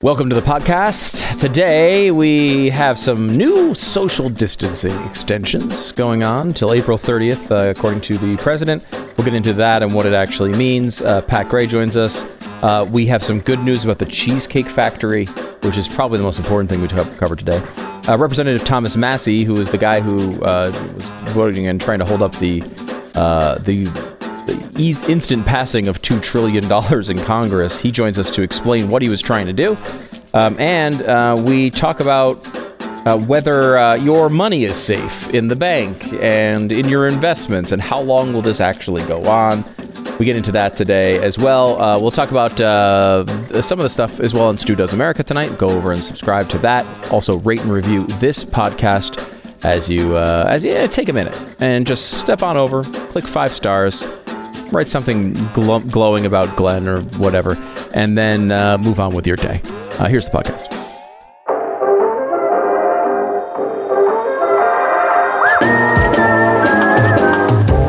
Welcome to the podcast. Today we have some new social distancing extensions going on till April 30th, uh, according to the president. We'll get into that and what it actually means. Uh, Pat Gray joins us. Uh, we have some good news about the Cheesecake Factory, which is probably the most important thing we cover today. Uh, Representative Thomas Massie, who is the guy who uh, was voting and trying to hold up the uh, the instant passing of $2 trillion in Congress. He joins us to explain what he was trying to do. Um, and uh, we talk about uh, whether uh, your money is safe in the bank and in your investments and how long will this actually go on. We get into that today as well. Uh, we'll talk about uh, some of the stuff as well in Stu Does America tonight. Go over and subscribe to that. Also, rate and review this podcast as you uh, as you take a minute and just step on over, click five stars, write something gl- glowing about Glenn or whatever, and then uh, move on with your day. Uh, here's the podcast.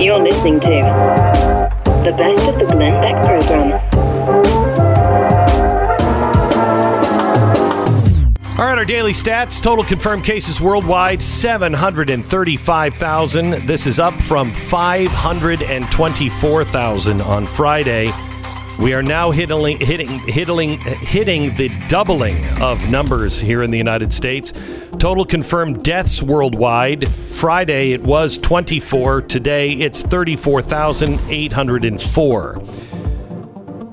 You're listening to the best of the Glenn Beck program. Our daily stats total confirmed cases worldwide 735,000. This is up from 524,000 on Friday. We are now hitting, hitting, hitting, hitting the doubling of numbers here in the United States. Total confirmed deaths worldwide. Friday it was 24. Today it's 34,804.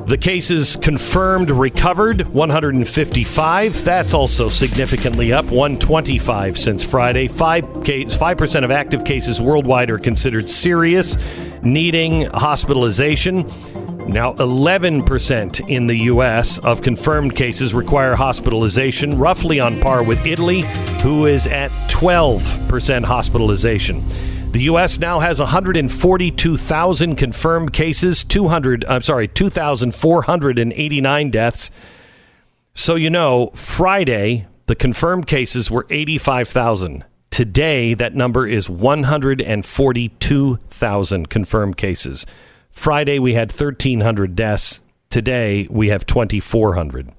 The cases confirmed recovered 155. That's also significantly up 125 since Friday. 5 case, 5% of active cases worldwide are considered serious, needing hospitalization. Now, 11% in the U.S. of confirmed cases require hospitalization, roughly on par with Italy, who is at 12% hospitalization. The U.S. now has 142,000 confirmed cases, 200, I'm sorry, 2,489 deaths. So, you know, Friday, the confirmed cases were 85,000. Today, that number is 142,000 confirmed cases. Friday, we had 1,300 deaths. Today, we have 2,400.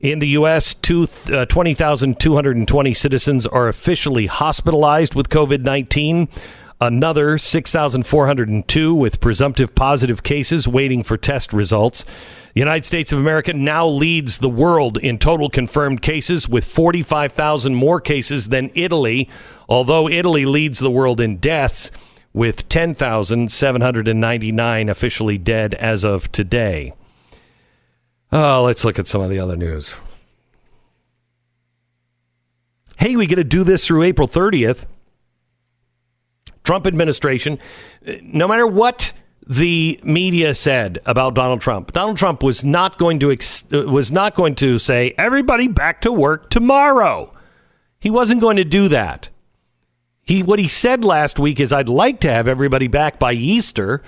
In the U.S., uh, 20,220 citizens are officially hospitalized with COVID 19. Another 6,402 with presumptive positive cases waiting for test results. The United States of America now leads the world in total confirmed cases with 45,000 more cases than Italy, although Italy leads the world in deaths with 10,799 officially dead as of today. Oh, let's look at some of the other news. Hey, we get to do this through April 30th. Trump administration, no matter what the media said about Donald Trump, Donald Trump was not going to ex- was not going to say everybody back to work tomorrow. He wasn't going to do that. He what he said last week is I'd like to have everybody back by Easter,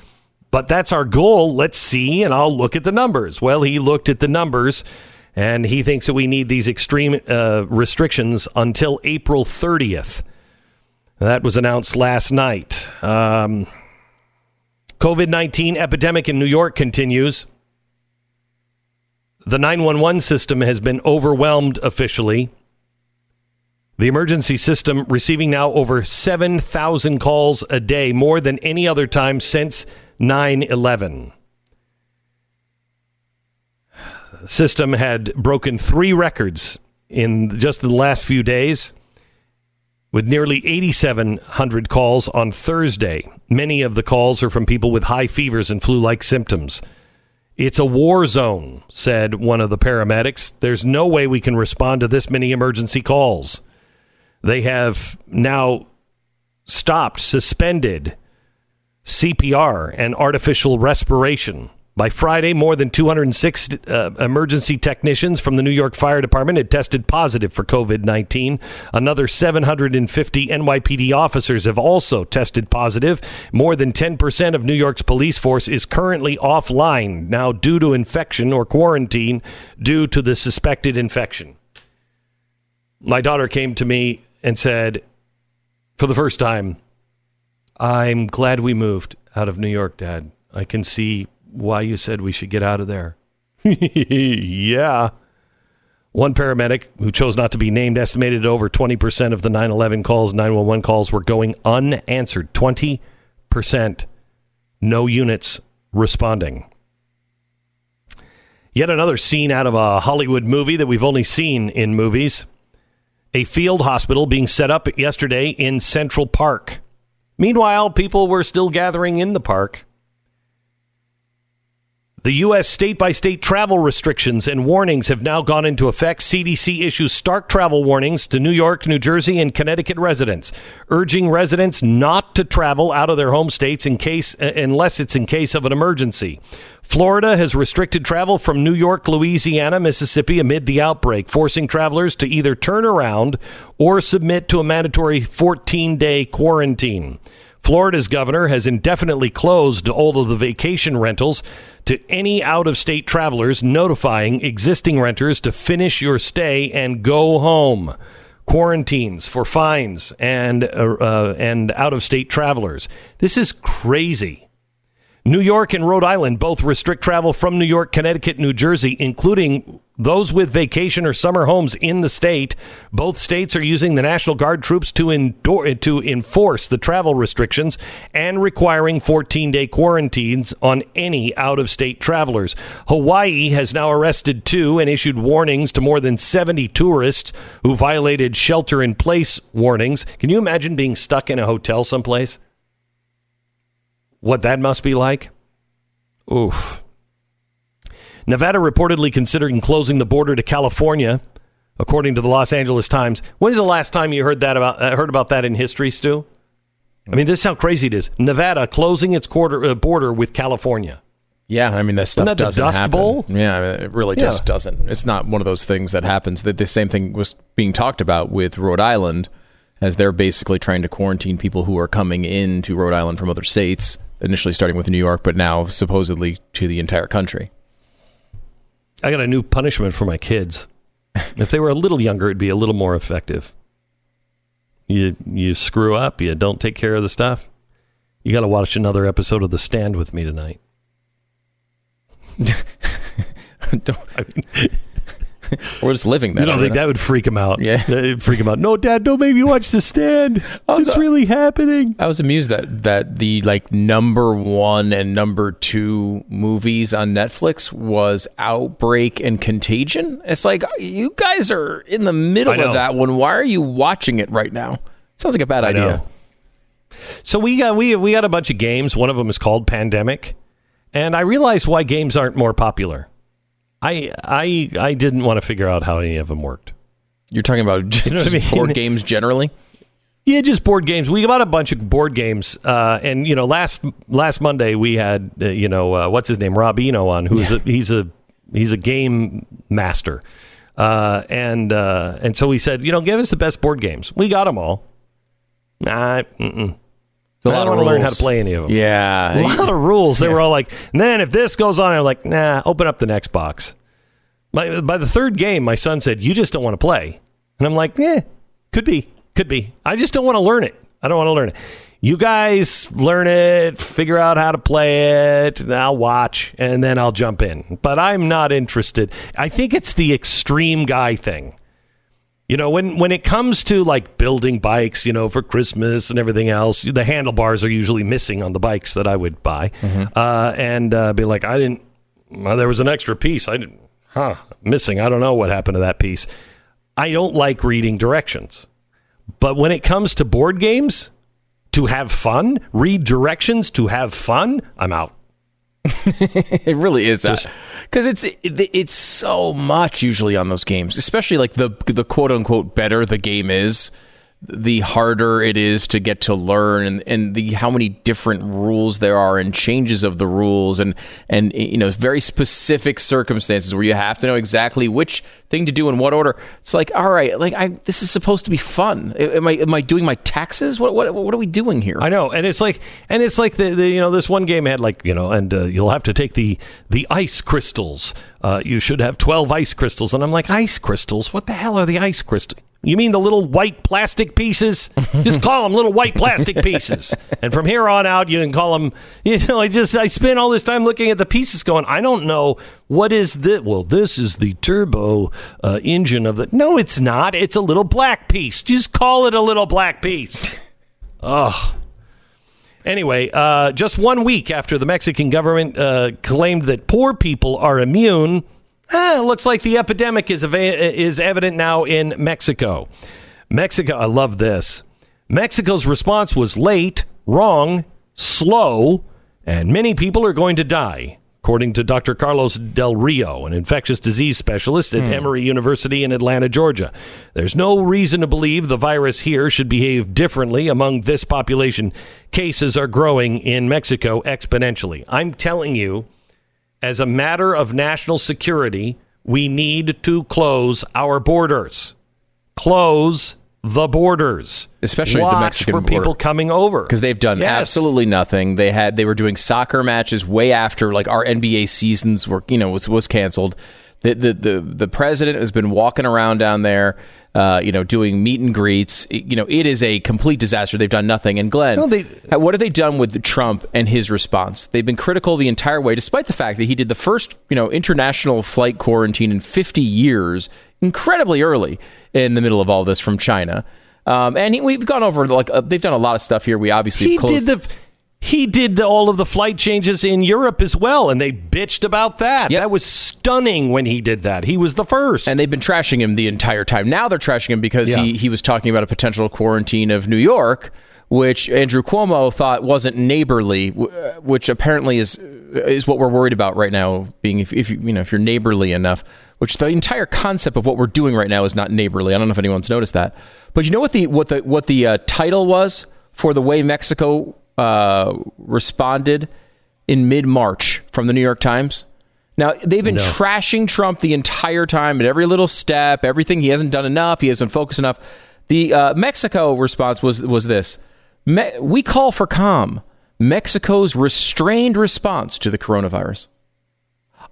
but that's our goal. Let's see and I'll look at the numbers. Well, he looked at the numbers and he thinks that we need these extreme uh, restrictions until April 30th. That was announced last night. Um, COVID 19 epidemic in New York continues. The 911 system has been overwhelmed officially. The emergency system receiving now over 7,000 calls a day, more than any other time since 9 11. The system had broken three records in just the last few days with nearly 8,700 calls on Thursday. Many of the calls are from people with high fevers and flu like symptoms. It's a war zone, said one of the paramedics. There's no way we can respond to this many emergency calls. They have now stopped, suspended CPR and artificial respiration. By Friday, more than 206 uh, emergency technicians from the New York Fire Department had tested positive for COVID 19. Another 750 NYPD officers have also tested positive. More than 10% of New York's police force is currently offline now due to infection or quarantine due to the suspected infection. My daughter came to me and said, for the first time, I'm glad we moved out of New York, Dad. I can see why you said we should get out of there. yeah. One paramedic who chose not to be named estimated over 20% of the 911 calls, 911 calls were going unanswered. 20%. No units responding. Yet another scene out of a Hollywood movie that we've only seen in movies. A field hospital being set up yesterday in Central Park. Meanwhile, people were still gathering in the park. The U.S. state by state travel restrictions and warnings have now gone into effect. CDC issues stark travel warnings to New York, New Jersey, and Connecticut residents, urging residents not to travel out of their home states in case, unless it's in case of an emergency. Florida has restricted travel from New York, Louisiana, Mississippi amid the outbreak, forcing travelers to either turn around or submit to a mandatory 14 day quarantine. Florida's governor has indefinitely closed all of the vacation rentals to any out of state travelers, notifying existing renters to finish your stay and go home. Quarantines for fines and, uh, uh, and out of state travelers. This is crazy. New York and Rhode Island both restrict travel from New York, Connecticut, New Jersey, including those with vacation or summer homes in the state. Both states are using the National Guard troops to, endor- to enforce the travel restrictions and requiring 14 day quarantines on any out of state travelers. Hawaii has now arrested two and issued warnings to more than 70 tourists who violated shelter in place warnings. Can you imagine being stuck in a hotel someplace? What that must be like? Oof. Nevada reportedly considering closing the border to California, according to the Los Angeles Times. When's the last time you heard that about uh, heard about that in history, Stu? I mean, this is how crazy it is. Nevada closing its quarter, uh, border with California. Yeah, I mean that stuff Isn't that the doesn't Dust happen. Bowl? Yeah, I mean, it really Yeah. just doesn't. It's not one of those things that happens. That the same thing was being talked about with Rhode Island, as they're basically trying to quarantine people who are coming into Rhode Island from other states. Initially starting with New York, but now supposedly to the entire country. I got a new punishment for my kids. if they were a little younger, it'd be a little more effective. You you screw up, you don't take care of the stuff. You got to watch another episode of The Stand with me tonight. Don't- We're just living that. You don't think that would freak him out? Yeah. That'd freak him out. No, Dad, don't make me watch The Stand. Also- it's really happening. I was amused that that the like number one and number two movies on Netflix was Outbreak and Contagion. It's like you guys are in the middle of that one. Why are you watching it right now? Sounds like a bad I idea. know. So we got we we got a bunch of games. One of them is called Pandemic, and I realized why games aren't more popular. I I I didn't want to figure out how any of them worked. You're talking about just, You know what I mean? board games generally. Yeah, just board games. We got a bunch of board games, uh, and you know, last last Monday we had uh, you know uh, what's his name, Rob Eno on, who's a he's a he's a game master, uh, and uh, and so we said, you know, give us the best board games. We got them all. Nah, mm-mm. It's a I lot don't of want to learn how to play any of them. Yeah, a lot of rules. They were all like, and then if this goes on, I'm like, nah, open up the next box. By, by the third game, my son said, you just don't want to play. And I'm like, yeah, could be, could be. I just don't want to learn it. I don't want to learn it. You guys learn it, figure out how to play it, I'll watch, and then I'll jump in. But I'm not interested. I think it's the extreme guy thing. You know, when when it comes to like building bikes, you know, for Christmas and everything else, the handlebars are usually missing on the bikes that I would buy, uh, and uh, be like, I didn't. Well, there was an extra piece. I didn't. Huh, missing. I don't know what happened to that piece. I don't like reading directions, but when it comes to board games, to have fun, read directions to have fun, I'm out. it really is because it's it, it's so much usually on those games, especially like the the quote unquote better the game is, the harder it is to get to learn and, and the how many different rules there are and changes of the rules and and you know very specific circumstances where you have to know exactly which thing to do in what order. It's like all right, like I this is supposed to be fun. Am I am I doing my taxes? What what what are we doing here? I know, and it's like, and it's like the, the you know this one game had like you know, and uh, you'll have to take the the ice crystals uh, you should have 12 ice crystals. And I'm like, ice crystals? What the hell are the ice crystals? You mean the little white plastic pieces? just call them little white plastic pieces. And from here on out, you can call them, you know, I just, I spend all this time looking at the pieces going, I don't know what is this. Well, this is the turbo uh, engine of the. No, it's not. It's a little black piece. Just call it a little black piece. oh. Anyway, uh, just one week after the Mexican government uh, claimed that poor people are immune, eh, looks like the epidemic is, is evident now in Mexico. Mexico, I love this. Mexico's response was late, wrong, slow, and many people are going to die according to Dr. Carlos Del Rio, an infectious disease specialist at hmm. Emory University in Atlanta, Georgia. There's no reason to believe the virus here should behave differently among this population. Cases are growing in Mexico exponentially. I'm telling you, as a matter of national security, we need to close our borders. Close the borders, especially Watch the Mexican for border. people coming over because they've done yes. absolutely nothing. They had they were doing soccer matches way after like our NBA seasons were you know was was canceled. The the the, the president has been walking around down there. Uh, you know, doing meet and greets. You know, it is a complete disaster. They've done nothing. And Glenn, no, they, what have they done with Trump and his response? They've been critical the entire way, despite the fact that he did the first, you know, international flight quarantine in 50 years incredibly early in the middle of all this from China. Um, and he, we've gone over like uh, they've done a lot of stuff here. We obviously he closed- did the he did the, all of the flight changes in Europe as well, and they bitched about that. Yep. That was stunning when he did that. He was the first, and they've been trashing him the entire time. Now they're trashing him because yeah. he he was talking about a potential quarantine of New York, which Andrew Cuomo thought wasn't neighborly, uh, which apparently is is what we're worried about right now. Being if, if you you know if you're neighborly enough which the entire concept of what we're doing right now is not neighborly. I don't know if anyone's noticed that, but you know what the what the what the uh, title was for the way Mexico uh, responded in mid March from the New York Times. Now they've been no. trashing Trump the entire time at every little step, everything. He hasn't done enough. He hasn't focused enough. The uh, Mexico response was was this: Me- We call for calm. Mexico's restrained response to the coronavirus.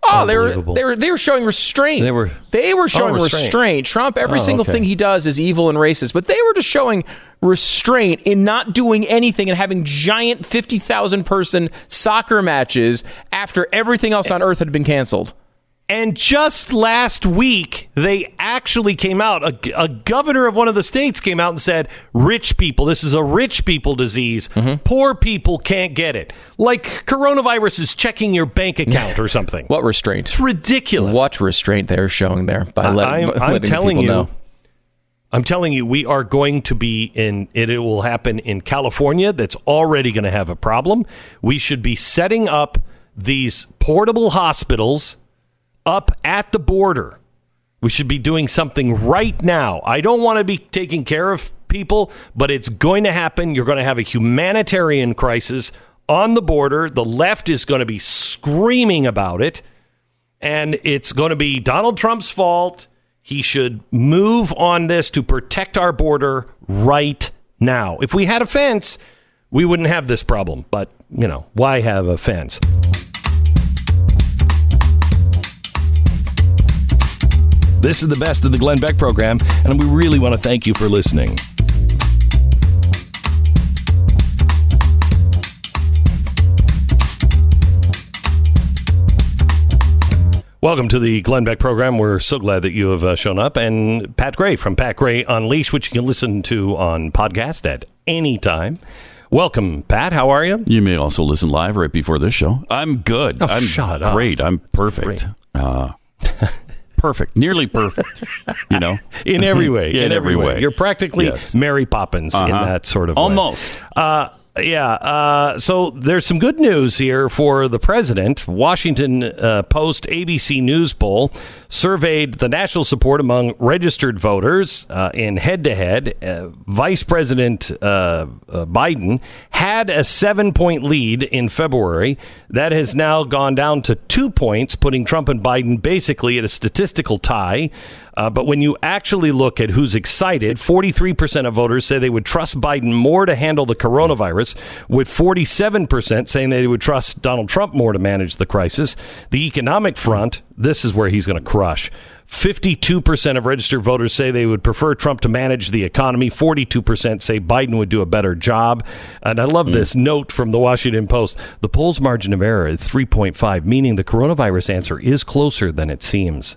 Oh, they were they were they were showing restraint. They were they were showing oh, restraint. restraint. Trump, every oh, single okay. thing he does is evil and racist, but they were just showing restraint in not doing anything and having giant fifty thousand person soccer matches after everything else on earth had been canceled. And just last week, they actually came out. A, a, governor of one of the states came out and said, "Rich people, this is a rich people disease. Mm-hmm. Poor people can't get it. Like coronavirus is checking your bank account or something." what restraint? It's ridiculous. What restraint they're showing there by letting, I'm, I'm letting telling people you, know. I'm telling you, we are going to be in. It, it will happen in California. That's already going to have a problem. We should be setting up these portable hospitals up at the border. We should be doing something right now. I don't want to be taking care of people, but it's going to happen. You're going to have a humanitarian crisis on the border. The left is going to be screaming about it, and it's going to be Donald Trump's fault. He should move on this to protect our border right now. If we had a fence, we wouldn't have this problem, but, you know, why have a fence? This is the best of the Glenn Beck program, and we really want to thank you for listening. Welcome to the Glenn Beck program. We're so glad that you have uh, shown up. And Pat Gray from Pat Gray Unleashed, which you can listen to on podcast at any time. Welcome, Pat. How are you? You may also listen live right before this show. I'm good. Oh, I'm shut great. Up. I'm perfect. Great. Uh, perfect, nearly perfect. You know, in every way, in, in every, way. way. You're practically yes. Mary Poppins uh-huh. in that sort of almost. Uh, yeah. Uh, so there's some good news here for the president. Washington uh, Post ABC News poll surveyed the national support among registered voters uh, in head to head. Vice President uh, uh, Biden had a seven point lead in February. That has now gone down to two points, putting Trump and Biden basically at a statistical tie. Uh, but when you actually look at who's excited, 43% of voters say they would trust Biden more to handle the coronavirus, with 47% saying they would trust Donald Trump more to manage the crisis. The economic front, this is where he's going to crush. 52% of registered voters say they would prefer Trump to manage the economy. 42% say Biden would do a better job. And I love this note from the Washington Post. The poll's margin of error is 3.5, meaning the coronavirus answer is closer than it seems.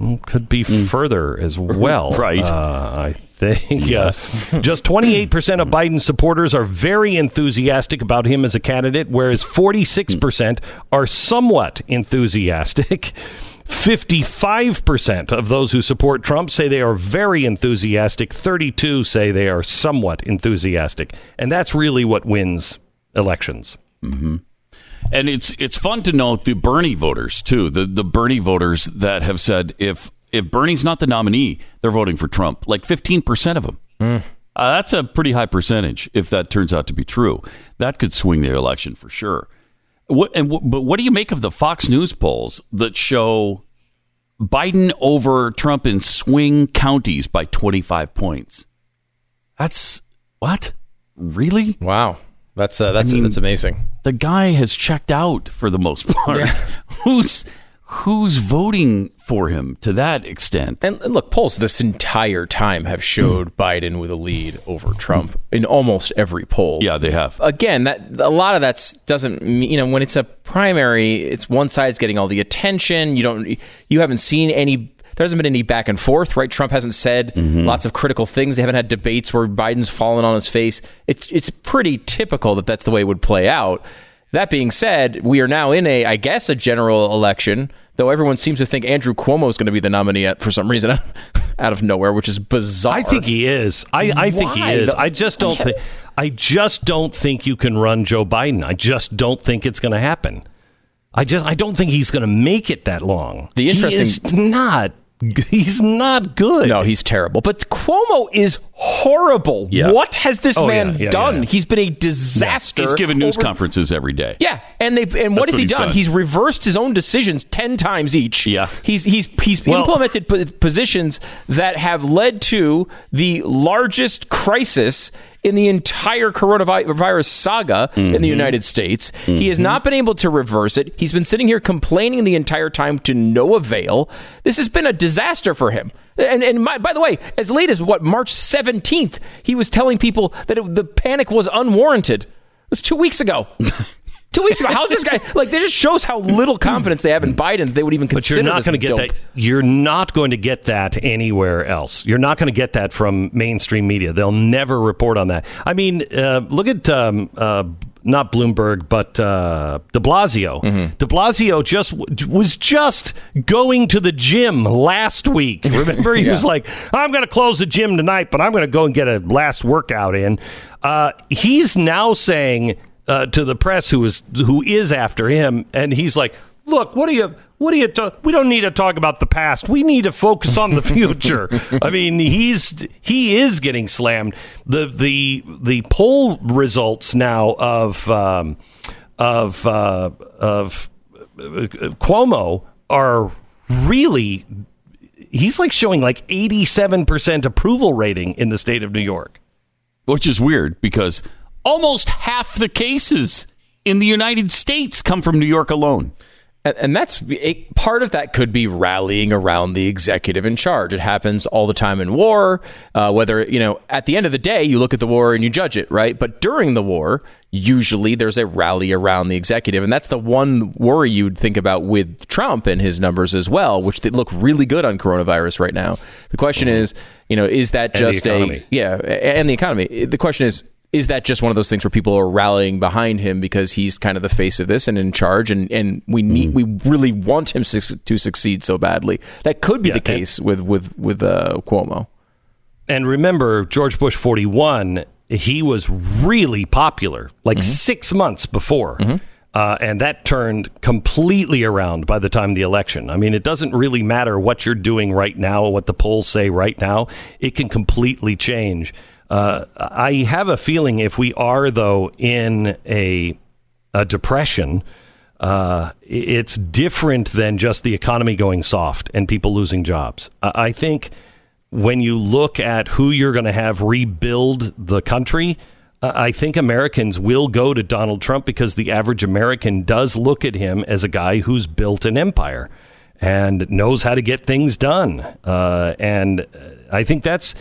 Well, Could be mm. further as well. Right. Uh, I think. Yes. Just 28% of mm. Biden supporters are very enthusiastic about him as a candidate, whereas 46% are somewhat enthusiastic. 55% of those who support Trump say they are very enthusiastic. 32 say they are somewhat enthusiastic. And that's really what wins elections. Mm-hmm. And it's it's fun to note the Bernie voters too. The the Bernie voters that have said if if Bernie's not the nominee, they're voting for Trump. Like fifteen percent of them. Uh, that's a pretty high percentage. If that turns out to be true, that could swing the election for sure. What and what, but what do you make of the Fox News polls that show Biden over Trump in swing counties by twenty five points? That's what really Wow. That's uh, that's that's amazing. the guy has checked out for the most part. who's who's voting for him to that extent? And, and look, polls this entire time have showed Biden with a lead over Trump in almost every poll. yeah, they have. Again, that a lot of that doesn't mean you know when it's a primary, it's one side's getting all the attention. You don't, you haven't seen any. There hasn't been any back and forth, right? Trump hasn't said mm-hmm. lots of critical things. They haven't had debates where Biden's fallen on his face. It's it's pretty typical that that's the way it would play out. That being said, we are now in a, I guess, a general election. Though everyone seems to think Andrew Cuomo is going to be the nominee for some reason out of nowhere, which is bizarre. I think he is. I, I think he is. I just don't think. I just don't think you can run Joe Biden. I just don't think it's going to happen. I just I don't think he's going to make it that long. The interesting- he is not. He's not good. No, he's terrible. But Cuomo is horrible. Yeah. What has this Oh, man yeah, yeah, done? yeah. He's been a disaster. He's given news over- conferences every day. Yeah, and they've and what That's has he what he's done? done. He's reversed his own decisions ten times each. Yeah. he's he's he's Well- implemented p- positions that have led to the largest crisis in the entire coronavirus saga in the Mm-hmm. United States. He has not been able to reverse it. He's been sitting here complaining the entire time to no avail. This has been a disaster for him. And and my, by the way, as late as what March seventeenth, he was telling people that it, the panic was unwarranted. It was two weeks ago. Two weeks ago, how's this guy like? this just shows how little confidence they have in Biden that they would even consider. But you're not going to get dope. that. You're not going to get that anywhere else. You're not going to get that from mainstream media. They'll never report on that. I mean, uh, look at um, uh, not Bloomberg, but uh, De Blasio. Mm-hmm. De Blasio just was just going to the gym last week. Remember, he was like, "I'm going to close the gym tonight, but I'm going to go and get a last workout in." Uh, he's now saying uh, to the press who is who is after him, and he's like, "Look, what are you?" What are you? Ta- we don't need to talk about the past. We need to focus on the future. I mean, he's he is getting slammed. The the the poll results now of um, of uh, of uh, Cuomo are really. He's like showing like eighty seven percent approval rating in the state of New York. Which is weird because almost half the cases in the United States come from New York alone. And, and that's a, part of that could be rallying around the executive in charge. It happens all the time in war. Uh, whether you know, at the end of the day, you look at the war and you judge it, right? But during the war, usually there's a rally around the executive, and that's the one worry you'd think about with Trump and his numbers as well, which they look really good on coronavirus right now. The question is, you know, is that And just a yeah, and the economy? The question is. Is that just one of those things where people are rallying behind him because he's kind of the face of this and in charge, and, and we need mm. we really want him to succeed so badly? That could be Yeah, the and- case with with with uh, Cuomo. And remember, George Bush 41, he was really popular like mm-hmm. six months before. Mm-hmm. Uh, and that turned completely around by the time the election. I mean, it doesn't really matter what you're doing right now, what the polls say right now. It can completely change. Uh, I have a feeling if we are, though, in a, a depression, uh, it's different than just the economy going soft and people losing jobs. I think when you look at who you're going to have rebuild the country, I think Americans will go to Donald Trump because the average American does look at him as a guy who's built an empire and knows how to get things done. Uh, and I think that's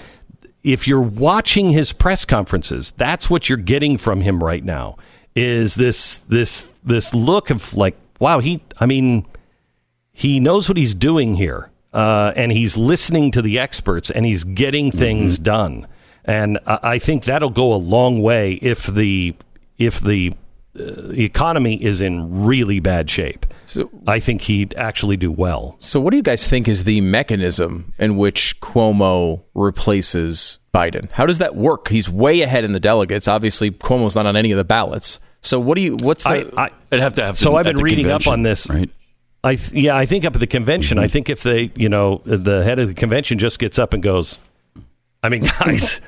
if you're watching his press conferences, that's what you're getting from him right now. Is this this this look of like, wow, he, I mean, he knows what he's doing here, uh, and he's listening to the experts, and he's getting things mm-hmm. done. And I, think that'll go a long way if the if the uh, economy is in really bad shape. So, I think he'd actually do well. So, what do you guys think is the mechanism in which Cuomo replaces Biden? How does that work? He's way ahead in the delegates. Obviously, Cuomo's not on any of the ballots. So what do you? What's the? I, I, would have to have. So I've been reading up on this. Right. I th- yeah, I think up at the convention. Mm-hmm. I think if they, you know, the head of the convention just gets up and goes, I mean, guys,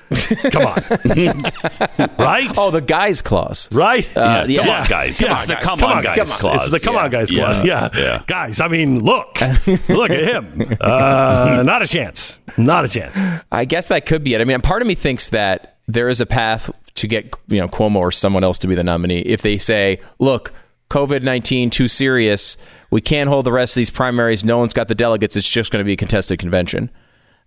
come on, right? Oh, the guys clause, right? Uh, yeah, come on, guys. Come yeah, it's the come, come on, guys come on. clause. It's the come yeah. on, guys clause. Yeah. yeah. guys. I mean, look, look at him. Uh, not a chance. Not a chance. I guess that could be it. I mean, part of me thinks that there is a path to get you know Cuomo or someone else to be the nominee if they say, look. COVID 19 too serious. We can't hold the rest of these primaries. No one's got the delegates. It's just going to be a contested convention.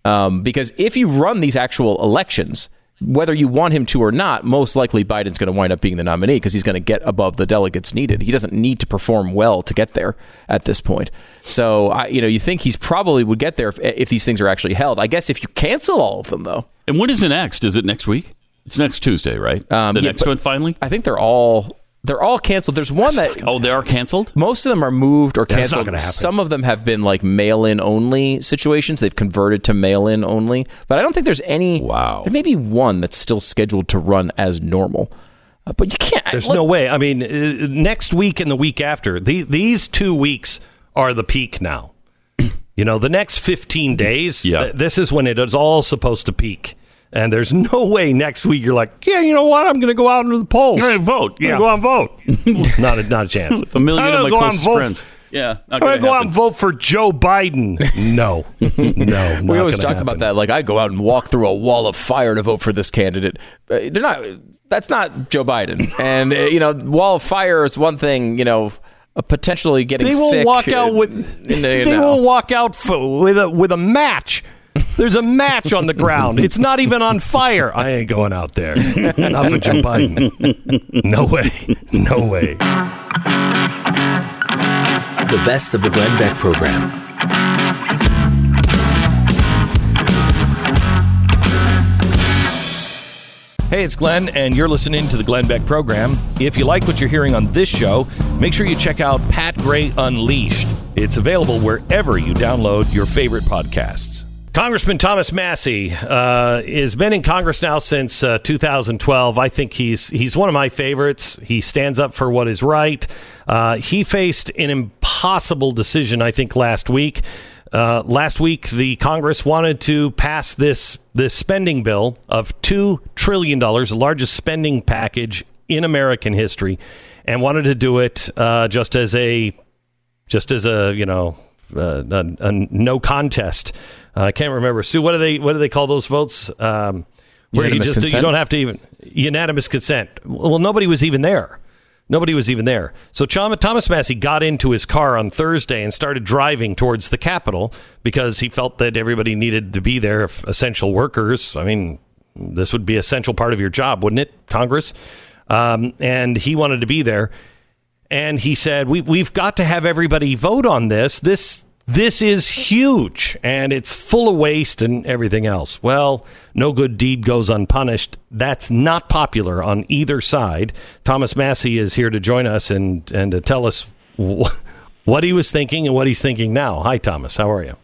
Um, because if you run these actual elections, whether you want him to or not, most likely Biden's going to wind up being the nominee because he's going to get above the delegates needed. He doesn't need to perform well to get there at this point. So, I, you know, you think he's probably would get there if, if these things are actually held. I guess if you cancel all of them, though. And when is it next? Is it next week? It's next Tuesday, right? Um, the yeah, next one finally. I think they're all they're all canceled. There's one that oh, they are canceled. Most of them are moved or canceled. Some of them have been like mail-in only situations. They've converted to mail-in only, but I don't think there's any. Wow. There may be one that's still scheduled to run as normal. Uh, but you can't. There's look, no way. I mean, uh, next week and the week after, these, these two weeks are the peak now. you know, the next 15 days, yeah. Th- this is when it is all supposed to peak. And there's no way next week you're like, yeah, you know what? I'm going to go out into the polls. You're going to vote. Yeah. go out and vote. not, a, not a chance. a million of my closest friends. Yeah, I'm going to go out and vote for Joe Biden. No, no. we always talk happen. about that. Like I go out and walk through a wall of fire to vote for this candidate. Uh, they're not. That's not Joe Biden. And uh, you know, wall of fire is one thing. You know, potentially getting they will sick. walk out with. The, they know. will walk out for, with a with a match there's a match on the ground. It's not even on fire. I ain't going out there. Not for Joe Biden. No way. No way. The best of the Glenn Beck program. Hey, it's Glenn, and you're listening to the Glenn Beck program. If you like what you're hearing on this show, make sure you check out Pat Gray Unleashed. It's available wherever you download your favorite podcasts. Congressman Thomas Massie uh, has been in Congress now since uh, 2012. I think he's he's one of my favorites. He stands up for what is right. Uh, he faced an impossible decision, I think, last week. Uh, last week, the Congress wanted to pass this this spending bill of two trillion dollars, the largest spending package in American history, and wanted to do it uh, just as a just as a you know uh, a, a no contest. Uh, I can't remember. Stu, what do they what do they call those votes? Um, where you just consent? you don't have to even unanimous consent. Well, nobody was even there. Nobody was even there. So Thomas Massie got into his car on Thursday and started driving towards the Capitol because he felt that everybody needed to be there, essential workers. I mean, this would be essential part of your job, wouldn't it, Congress? Um, and he wanted to be there. And he said, we, We've got to have everybody vote on this. This this is huge and it's full of waste and everything else. Well, no good deed goes unpunished. That's not popular on either side. Thomas Massie is here to join us and, and to tell us wh- what he was thinking and what he's thinking now. Hi, Thomas. How are you?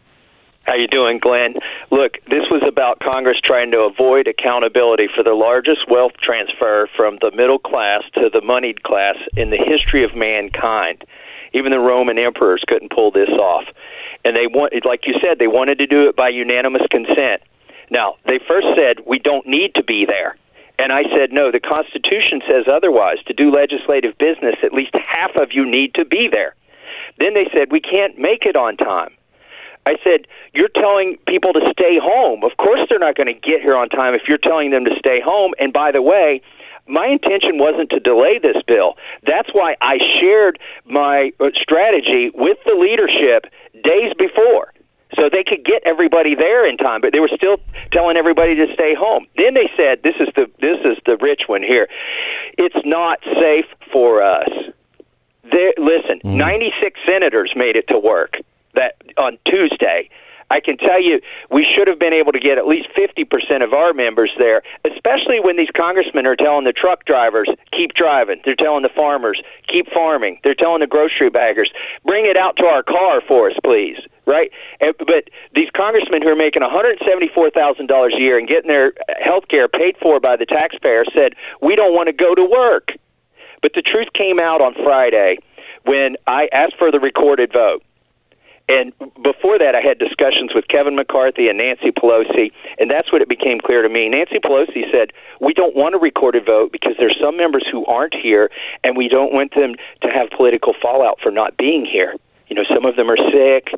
How you doing, Glenn? Look, this was about Congress trying to avoid accountability for the largest wealth transfer from the middle class to the moneyed class in the history of mankind. Even the Roman emperors couldn't pull this off. And they want, like you said, they wanted to do it by unanimous consent. Now, they first said we don't need to be there. And I said, no, the Constitution says otherwise. To do legislative business, at least half of you need to be there. Then they said, we can't make it on time. I said, You're telling people to stay home. Of course, they're not going to get here on time if you're telling them to stay home. And by the way, my intention wasn't to delay this bill. That's why I shared my uh, strategy with the leadership days before so they could get everybody there in time but they were still telling everybody to stay home then they said this is the this is the rich one here it's not safe for us there, listen mm. 96 senators made it to work that on Tuesday I can tell you we should have been able to get at least 50% of our members there, especially when these congressmen are telling the truck drivers, keep driving. They're telling the farmers, keep farming. They're telling the grocery baggers, bring it out to our car for us, please. Right? But these congressmen who are making $174,000 a year and getting their health care paid for by the taxpayer said, we don't want to go to work. But the truth came out on Friday when I asked for the recorded vote and before that, I had discussions with Kevin McCarthy and Nancy Pelosi, and that's what it became clear to me. Nancy Pelosi said, We don't want a recorded vote because there's some members who aren't here, and we don't want them to have political fallout for not being here. You know, some of them are sick,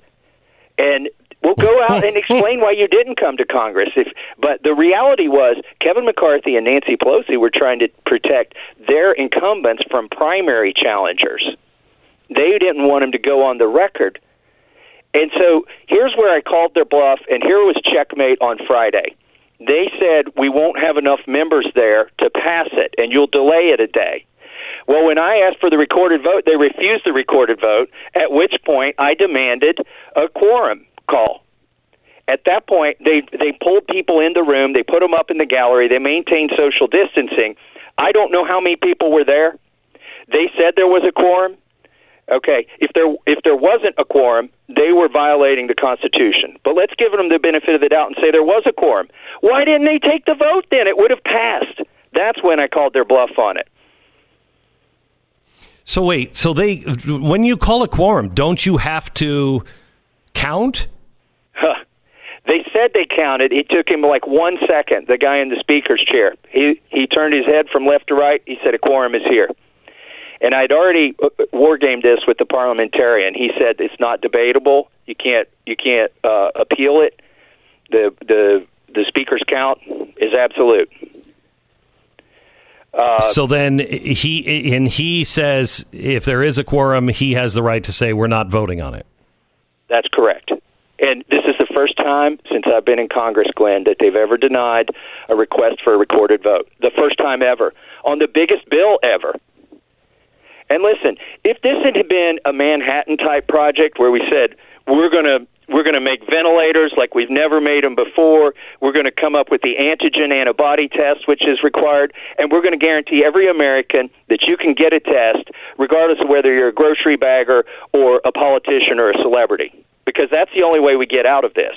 and we'll go out and explain why you didn't come to Congress. If, but the reality was, Kevin McCarthy and Nancy Pelosi were trying to protect their incumbents from primary challengers. They didn't want them to go on the record and so here's where I called their bluff, and here was checkmate on Friday. They said, We won't have enough members there to pass it, and you'll delay it a day. Well, when I asked for the recorded vote, they refused the recorded vote, at which point I demanded a quorum call. At that point, they, they pulled people in the room, they put them up in the gallery, they maintained social distancing. I don't know how many people were there. They said there was a quorum. Okay, if there if there wasn't a quorum, they were violating the Constitution. But let's give them the benefit of the doubt and say there was a quorum. Why didn't they take the vote then? It would have passed. That's when I called their bluff on it. So wait, so they when you call a quorum, don't you have to count? Huh. They said they counted. It took him like one second. The guy in the speaker's chair. He he turned his head from left to right. He said a quorum is here. And I'd already uh, war gamed this with the parliamentarian. He said it's not debatable. You can't you can't uh, appeal it. The the the speaker's count is absolute. Uh, so then he and he says if there is a quorum, he has the right to say we're not voting on it. That's correct. And this is the first time since I've been in Congress, Glenn, that they've ever denied a request for a recorded vote. The first time ever on the biggest bill ever. And listen, if this had been a Manhattan type project where we said we're going to we're going to make ventilators like we've never made them before. We're going to come up with the antigen antibody test, which is required, and we're going to guarantee every American that you can get a test, regardless of whether you're a grocery bagger or a politician or a celebrity, because that's the only way we get out of this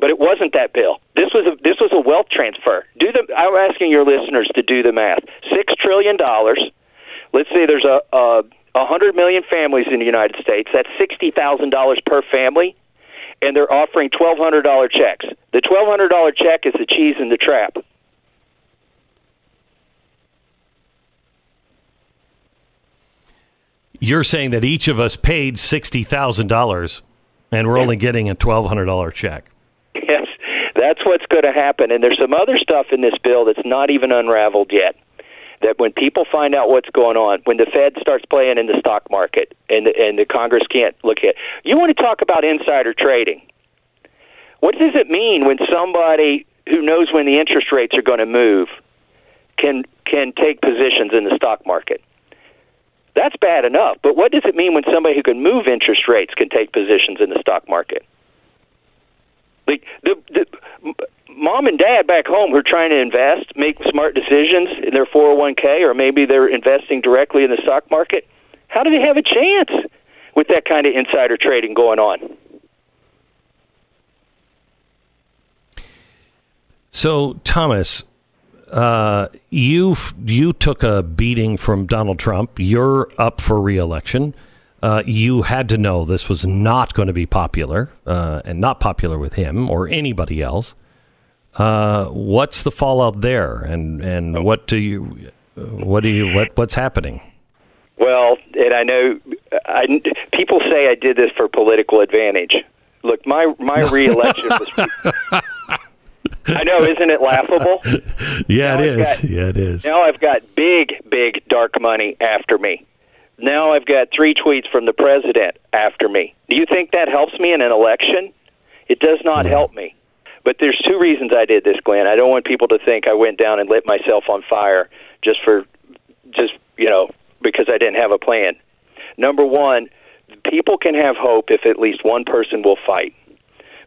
but it wasn't that bill. This was a this was a wealth transfer. Do the I'm asking your listeners to do the math. Six trillion dollars. Let's say there's a, a a hundred million families in the United States. That's sixty thousand dollars per family, and they're offering twelve hundred dollar checks. The twelve hundred dollar check is the cheese in the trap. You're saying that each of us paid sixty thousand dollars, and we're only getting a twelve hundred dollar check. Yes, that's what's going to happen. And there's some other stuff in this bill that's not even unraveled yet. That when people find out what's going on, when the Fed starts playing in the stock market and the, and the Congress can't look at, you want to talk about insider trading. What does it mean when somebody who knows when the interest rates are going to move can can take positions in the stock market? That's bad enough. But what does it mean when somebody who can move interest rates can take positions in the stock market? Like the, the mom and dad back home who are trying to invest, make smart decisions in their 401k, or maybe they're investing directly in the stock market. How do they have a chance with that kind of insider trading going on? So, Thomas, uh, you you took a beating from Donald Trump. You're up for reelection. Uh, you had to know this was not going to be popular uh, and not popular with him or anybody else. Uh, what's the fallout there, and and what do you what do you what what's happening? Well, and I know I, people say I did this for political advantage. Look, my my reelection was. I know, isn't it laughable? Yeah, Now it is. got- yeah, it is. Now I've got big, big dark money after me. Now I've got three tweets from the president after me. Do you think that helps me in an election? It does not help me. But there's two reasons I did this, Glenn. I don't want people to think I went down and lit myself on fire just for, just you know, because I didn't have a plan. Number one, people can have hope if at least one person will fight.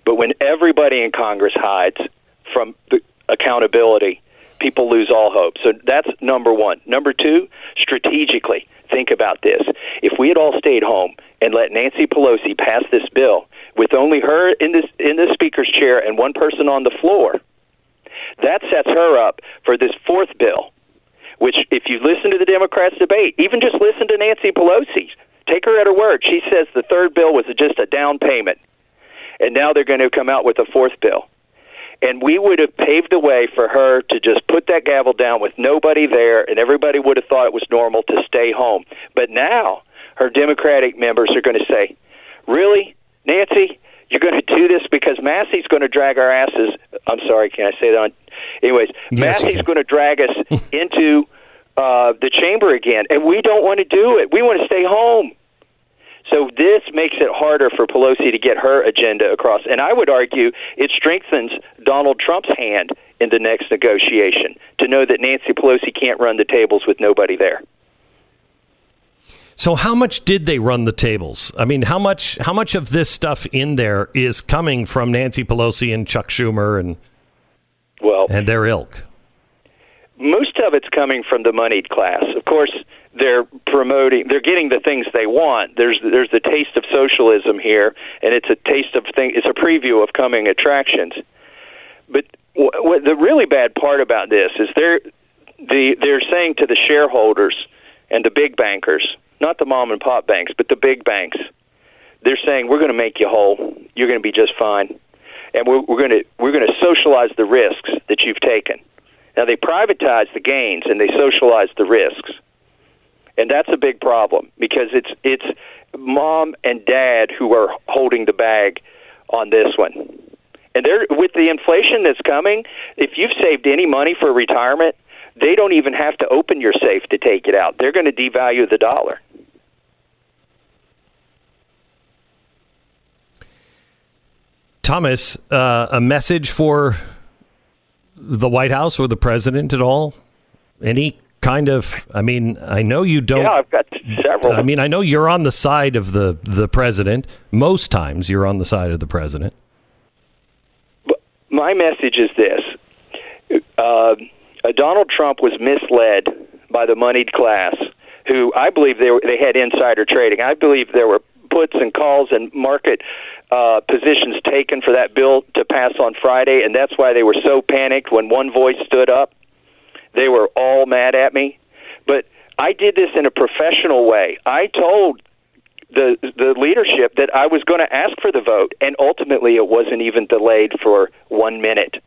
But when everybody in Congress hides from the accountability, people lose all hope. So that's number one. Number two, strategically, think about this. If we had all stayed home and let Nancy Pelosi pass this bill with only her in this in the speaker's chair and one person on the floor, that sets her up for this fourth bill. Which, if you listen to the Democrats debate, even just listen to Nancy Pelosi, take her at her word. She says the third bill was just a down payment and now they're going to come out with a fourth bill. And we would have paved the way for her to just put that gavel down with nobody there, and everybody would have thought it was normal to stay home. But now her Democratic members are going to say, Really, Nancy? You're going to do this because Massie's going to drag our asses. I'm sorry, can I say that? On, anyways, Yes, Massie's going to drag us into uh, the chamber again, and we don't want to do it. We want to stay home. So this makes it harder for Pelosi to get her agenda across. And I would argue it strengthens Donald Trump's hand in the next negotiation to know that Nancy Pelosi can't run the tables with nobody there. So how much did they run the tables? I mean, how much how much of this stuff in there is coming from Nancy Pelosi and Chuck Schumer and Well, and their ilk? most of it's coming from the moneyed class. Of course, they're promoting, they're getting the things they want. There's there's the taste of socialism here, and it's a taste of thing. It's a preview of coming attractions. But what the really bad part about this is they're the they're saying to the shareholders and the big bankers, not the mom and pop banks, but the big banks. They're saying we're going to make you whole. You're going to be just fine, and we're, we're going to we're going to socialize the risks that you've taken. Now they privatize the gains and they socialize the risks, and that's a big problem because it's it's mom and dad who are holding the bag on this one. And they're with the inflation that's coming. If you've saved any money for retirement, they don't even have to open your safe to take it out. They're going to devalue the dollar. Thomas, uh, a message for the White House or the president at all? Any kind of? I mean, I know you don't. Yeah, I've got several. I mean, I know you're on the side of the the president. Most times, you're on the side of the president. But my message is this: uh, Donald Trump was misled by the moneyed class, who I believe they were, they had insider trading. I believe there were puts and calls and market uh, positions taken for that bill to pass on Friday, and that's why they were so panicked when one voice stood up. They were all mad at me, but I did this in a professional way. I told the the leadership that I was going to ask for the vote, and ultimately it wasn't even delayed for one minute.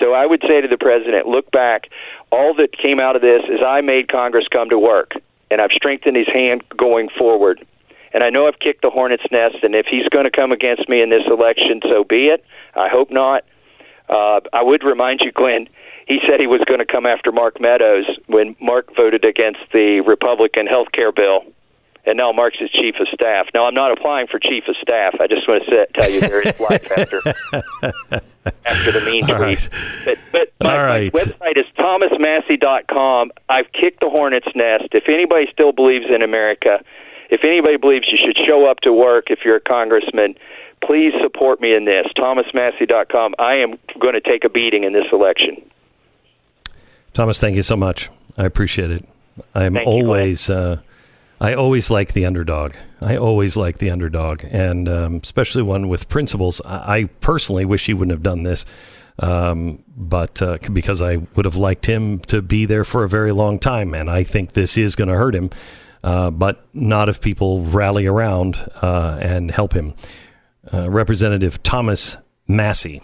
So I would say to the president, look back. All that came out of this is I made Congress come to work, and I've strengthened his hand going forward. And I know I've kicked the hornet's nest, and if he's going to come against me in this election, so be it. I hope not. Uh, I would remind you, Glenn, he said he was going to come after Mark Meadows when Mark voted against the Republican health care bill and now Mark's his chief of staff. Now, I'm not applying for chief of staff. I just want to say, tell you there is life after after the mean tweet. right. But, but my, All right. my website is thomasmassie.com. I've kicked the hornet's nest. If anybody still believes in America, if anybody believes you should show up to work if you're a congressman, please support me in this. thomasmassie.com. I am going to take a beating in this election. Thomas, thank you so much. I appreciate it. I'm Thank you, always, uh, I always like the underdog. I always like the underdog, and um, especially one with principles. I, I personally wish he wouldn't have done this, um, but uh, because I would have liked him to be there for a very long time, and I think this is going to hurt him. Uh, but not if people rally around uh, and help him. Uh, Representative Thomas Massie.